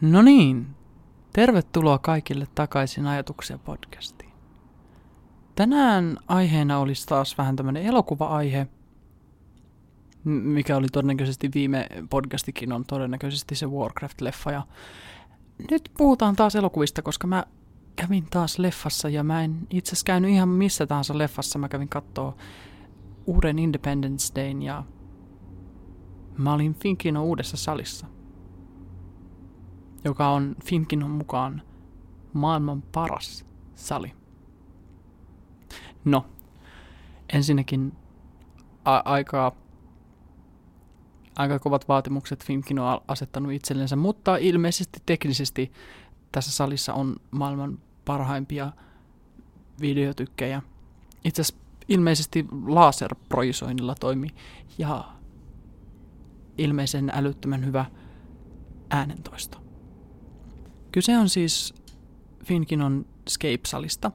No niin, tervetuloa kaikille takaisin Ajatuksia podcastiin. Tänään aiheena olisi taas vähän tämmöinen elokuva-aihe, mikä oli todennäköisesti viime podcastikin on todennäköisesti se Warcraft-leffa. Ja nyt puhutaan taas elokuvista, koska mä kävin taas leffassa ja mä en itse asiassa käynyt ihan missä tahansa leffassa. Mä kävin kattoo uuden Independence Dayn ja mä olin Finkino uudessa salissa – joka on Finkinon mukaan maailman paras sali. No, ensinnäkin a- aika, aika kovat vaatimukset Finkin on asettanut itsellensä, mutta ilmeisesti teknisesti tässä salissa on maailman parhaimpia videotykkejä. Itse asiassa ilmeisesti laserprojisoinnilla toimi ja ilmeisen älyttömän hyvä äänentoisto. Kyse on siis Finkinon Scape-salista.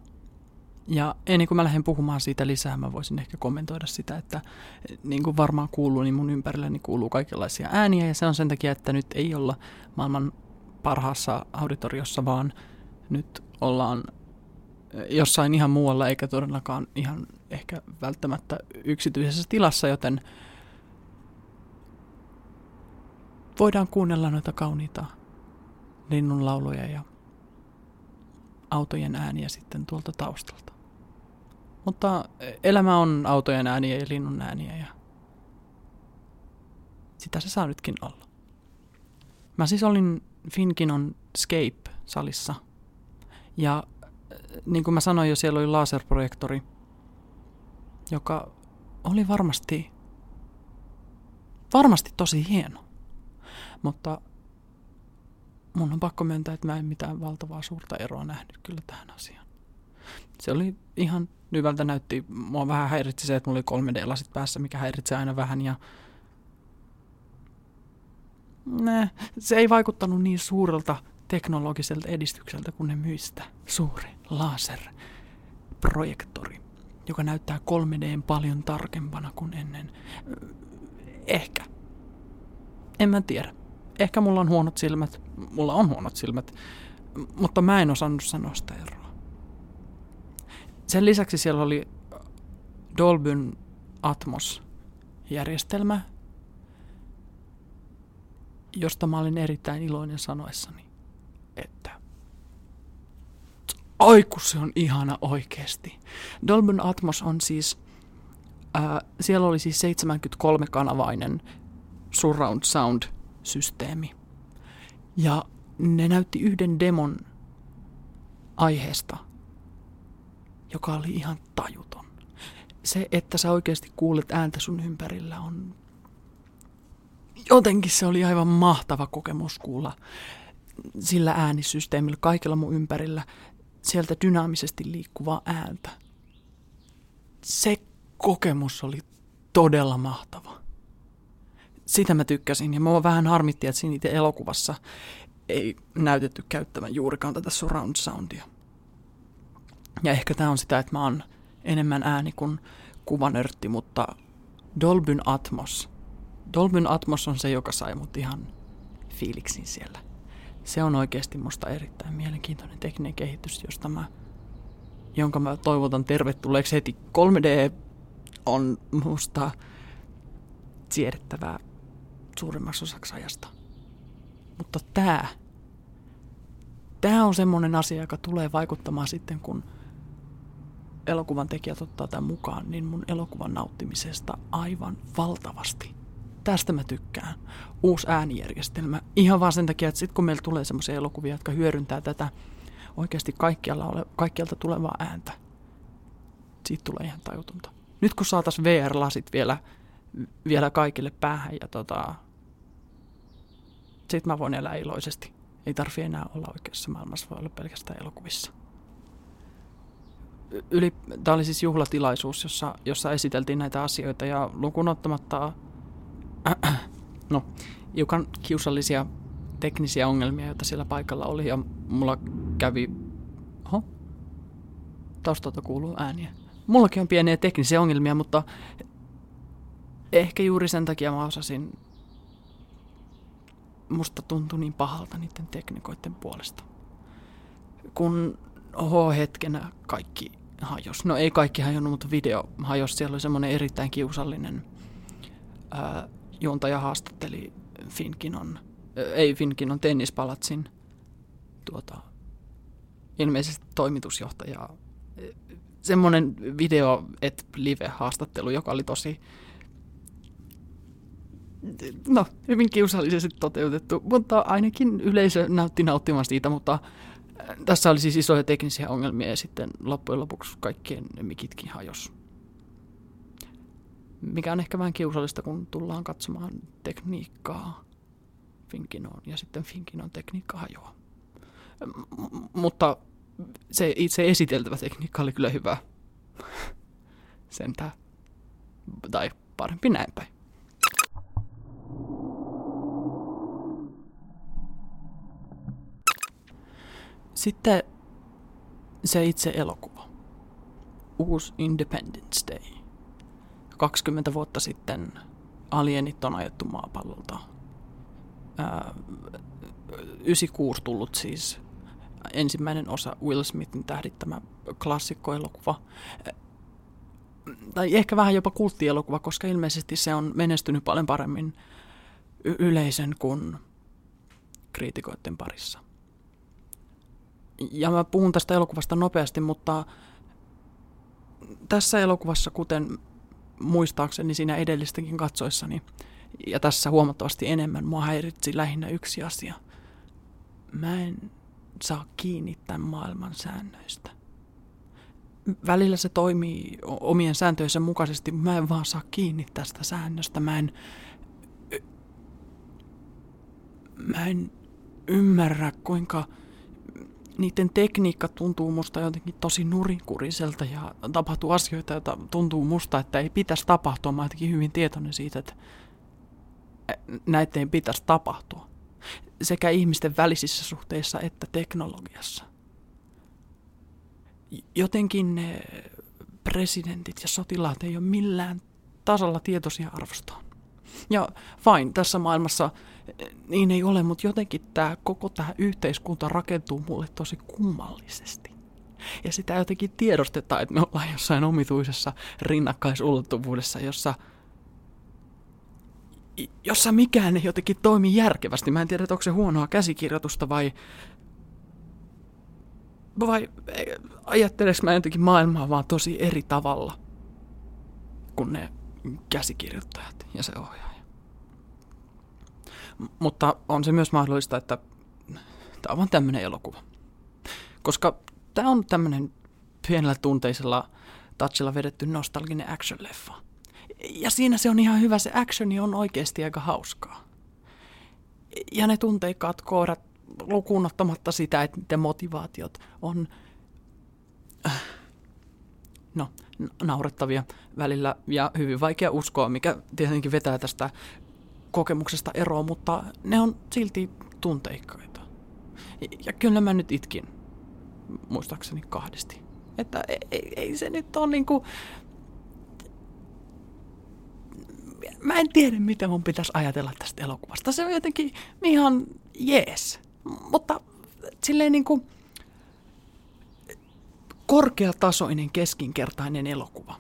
Ja ennen kuin mä lähden puhumaan siitä lisää, mä voisin ehkä kommentoida sitä, että niin kuin varmaan kuuluu, niin mun ympärilläni kuuluu kaikenlaisia ääniä. Ja se on sen takia, että nyt ei olla maailman parhaassa auditoriossa, vaan nyt ollaan jossain ihan muualla, eikä todellakaan ihan ehkä välttämättä yksityisessä tilassa, joten voidaan kuunnella noita kauniita linnunlauluja ja autojen ääniä sitten tuolta taustalta. Mutta elämä on autojen ääniä ja linnun ääniä ja sitä se saa nytkin olla. Mä siis olin Finkinon Scape-salissa ja niin kuin mä sanoin jo, siellä oli laserprojektori, joka oli varmasti, varmasti tosi hieno. Mutta mun on pakko myöntää, että mä en mitään valtavaa suurta eroa nähnyt kyllä tähän asiaan. Se oli ihan hyvältä näytti. Mua vähän häiritsi se, että mulla oli 3D-lasit päässä, mikä häiritsee aina vähän. Ja ne, se ei vaikuttanut niin suurelta teknologiselta edistykseltä kuin ne myistä. Suuri laserprojektori, joka näyttää 3D paljon tarkempana kuin ennen. Ehkä. En mä tiedä ehkä mulla on huonot silmät, mulla on huonot silmät, mutta mä en osannut sanoa sitä eroa. Sen lisäksi siellä oli Dolbyn Atmos-järjestelmä, josta mä olin erittäin iloinen sanoessani, että Oi se on ihana oikeesti. Dolbyn Atmos on siis, ää, siellä oli siis 73-kanavainen surround sound systeemi. Ja ne näytti yhden demon aiheesta, joka oli ihan tajuton. Se, että sä oikeasti kuulet ääntä sun ympärillä on... Jotenkin se oli aivan mahtava kokemus kuulla sillä äänisysteemillä, kaikilla mun ympärillä, sieltä dynaamisesti liikkuvaa ääntä. Se kokemus oli todella mahtava sitä mä tykkäsin. Ja mua vähän harmitti, että siinä itse elokuvassa ei näytetty käyttävän juurikaan tätä surround soundia. Ja ehkä tämä on sitä, että mä oon enemmän ääni kuin kuvanörtti, mutta Dolbyn Atmos. Dolbyn Atmos on se, joka sai mut ihan fiiliksin siellä. Se on oikeasti musta erittäin mielenkiintoinen tekninen kehitys, josta mä, jonka mä toivotan tervetulleeksi heti. 3D on musta siedettävää suurimmaksi osaksi ajasta. Mutta tämä, tämä on semmoinen asia, joka tulee vaikuttamaan sitten, kun elokuvan tekijät ottaa tämän mukaan, niin mun elokuvan nauttimisesta aivan valtavasti. Tästä mä tykkään. Uusi äänijärjestelmä. Ihan vaan sen takia, että sitten kun meillä tulee semmoisia elokuvia, jotka hyödyntää tätä oikeasti kaikkialla ole, kaikkialta tulevaa ääntä, siitä tulee ihan tajutonta. Nyt kun saataisiin VR-lasit vielä, vielä kaikille päähän ja tota, sitten mä voin elää iloisesti. Ei tarvi enää olla oikeassa maailmassa, voi olla pelkästään elokuvissa. Yli, tämä oli siis juhlatilaisuus, jossa, jossa esiteltiin näitä asioita ja lukuun ottamatta äh, no, hiukan kiusallisia teknisiä ongelmia, joita siellä paikalla oli ja mulla kävi, oho, taustalta kuuluu ääniä. Mullakin on pieniä teknisiä ongelmia, mutta ehkä juuri sen takia mä osasin musta tuntui niin pahalta niiden teknikoiden puolesta. Kun oho hetkenä kaikki hajos. No ei kaikki hajonnut, mutta video hajos. Siellä oli semmoinen erittäin kiusallinen ää, juontaja haastatteli Finkinon, ää, ei Finkinon tennispalatsin tuota, ilmeisesti toimitusjohtajaa. Semmoinen video, et live-haastattelu, joka oli tosi no, hyvin kiusallisesti toteutettu, mutta ainakin yleisö näytti nauttimaan siitä, mutta tässä oli siis isoja teknisiä ongelmia ja sitten loppujen lopuksi kaikkien mikitkin hajos. Mikä on ehkä vähän kiusallista, kun tullaan katsomaan tekniikkaa Finkinoon ja sitten Finkinon tekniikka hajoaa. M- mutta se itse esiteltävä tekniikka oli kyllä hyvä. Sentään. Tai parempi näin päin. Sitten se itse elokuva. Uusi Independence Day. 20 vuotta sitten alienit on ajettu maapallolta. Ää, 96 tullut siis ensimmäinen osa Will Smithin tähdittämä klassikkoelokuva. Tai ehkä vähän jopa kulttielokuva, koska ilmeisesti se on menestynyt paljon paremmin y- yleisen kuin kriitikoiden parissa ja mä puhun tästä elokuvasta nopeasti, mutta tässä elokuvassa, kuten muistaakseni siinä edellistäkin katsoissani, ja tässä huomattavasti enemmän, mua häiritsi lähinnä yksi asia. Mä en saa kiinni tämän maailman säännöistä. Välillä se toimii omien sääntöjensä mukaisesti, mä en vaan saa kiinni tästä säännöstä. Mä en, mä en ymmärrä, kuinka niiden tekniikka tuntuu musta jotenkin tosi nurinkuriselta ja tapahtuu asioita, joita tuntuu musta, että ei pitäisi tapahtua. Mä jotenkin hyvin tietoinen siitä, että näitä ei pitäisi tapahtua. Sekä ihmisten välisissä suhteissa että teknologiassa. Jotenkin ne presidentit ja sotilaat ei ole millään tasolla tietoisia arvostaan. Ja fine, tässä maailmassa niin ei ole, mutta jotenkin tämä koko tämä yhteiskunta rakentuu mulle tosi kummallisesti. Ja sitä jotenkin tiedostetaan, että me ollaan jossain omituisessa rinnakkaisulottuvuudessa, jossa, jossa mikään ei jotenkin toimi järkevästi. Mä en tiedä, onko se huonoa käsikirjoitusta vai, vai ajatteleks mä jotenkin maailmaa vaan tosi eri tavalla kuin ne käsikirjoittajat ja se ohjaaja. Mutta on se myös mahdollista, että tämä on vain tämmöinen elokuva. Koska tämä on tämmöinen pienellä tunteisella touchilla vedetty nostalginen action-leffa. Ja siinä se on ihan hyvä, se actioni on oikeasti aika hauskaa. Ja ne tunteikkaat kohdat, lukuun ottamatta sitä, että motivaatiot on, äh, no, naurettavia välillä ja hyvin vaikea uskoa, mikä tietenkin vetää tästä kokemuksesta eroon, mutta ne on silti tunteikkaita. Ja kyllä mä nyt itkin, muistaakseni kahdesti. Että ei, ei, ei se nyt ole niinku... Mä en tiedä, mitä mun pitäisi ajatella tästä elokuvasta. Se on jotenkin ihan jees. Mutta silleen niinku korkeatasoinen keskinkertainen elokuva,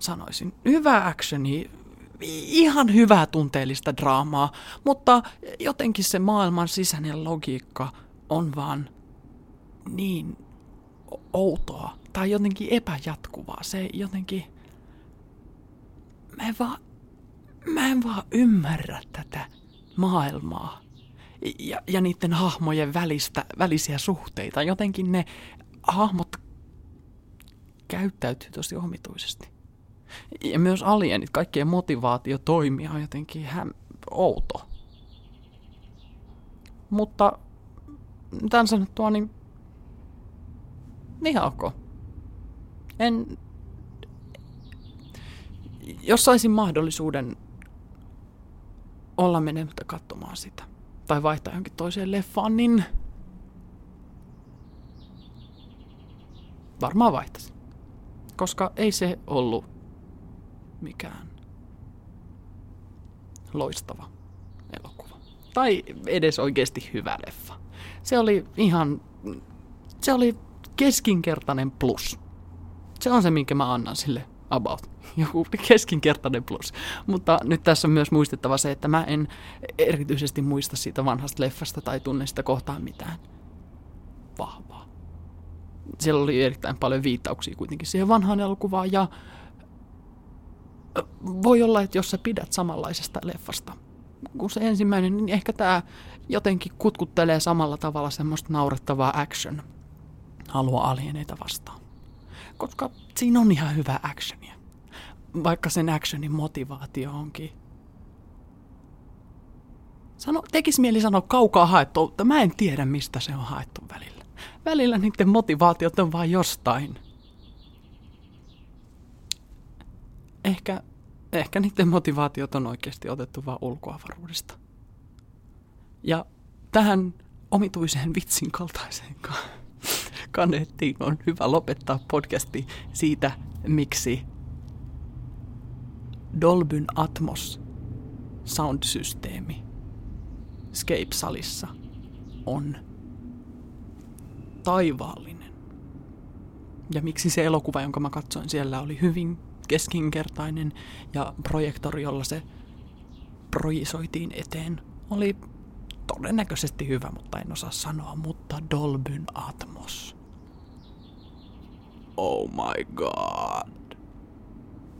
sanoisin. Hyvä actioni, ihan hyvää tunteellista draamaa, mutta jotenkin se maailman sisäinen logiikka on vaan niin outoa tai jotenkin epäjatkuvaa. Se jotenkin... Mä en vaan, mä en vaan ymmärrä tätä maailmaa ja, ja niiden hahmojen välistä, välisiä suhteita. Jotenkin ne hahmot käyttäytyy tosi omituisesti. Ja myös alienit, kaikkien motivaatio toimia on jotenkin häm, outo. Mutta tämän sanottua, niin ihan ok. En, jos saisin mahdollisuuden olla menemättä katsomaan sitä, tai vaihtaa johonkin toiseen leffaan, niin varmaan vaihtaisin. Koska ei se ollut mikään loistava elokuva. tai edes oikeasti hyvä leffa. Se oli ihan, se oli keskinkertainen plus. Se on se, minkä mä annan sille about. Joku keskinkertainen plus. Mutta nyt tässä on myös muistettava se, että mä en erityisesti muista siitä vanhasta leffasta tai tunne sitä kohtaan mitään vahvaa. Siellä oli erittäin paljon viittauksia kuitenkin siihen vanhaan elokuvaan ja voi olla, että jos sä pidät samanlaisesta leffasta kuin se ensimmäinen, niin ehkä tämä jotenkin kutkuttelee samalla tavalla semmoista naurettavaa action halua alieneita vastaan. Koska siinä on ihan hyvä actionia. Vaikka sen actionin motivaatio onkin. Sano, tekis mieli sanoa kaukaa haettu, mutta mä en tiedä mistä se on haettu välillä. Välillä niiden motivaatiot on vain jostain. Ehkä, ehkä niiden motivaatiot on oikeasti otettu vain ulkoavaruudesta. Ja tähän omituiseen vitsin kaltaiseen kanettiin on hyvä lopettaa podcasti siitä, miksi Dolbyn Atmos soundsysteemi Scape-salissa on taivaallinen. Ja miksi se elokuva, jonka mä katsoin siellä, oli hyvin keskinkertainen ja projektori, jolla se projisoitiin eteen, oli todennäköisesti hyvä, mutta en osaa sanoa, mutta Dolbyn Atmos. Oh my god.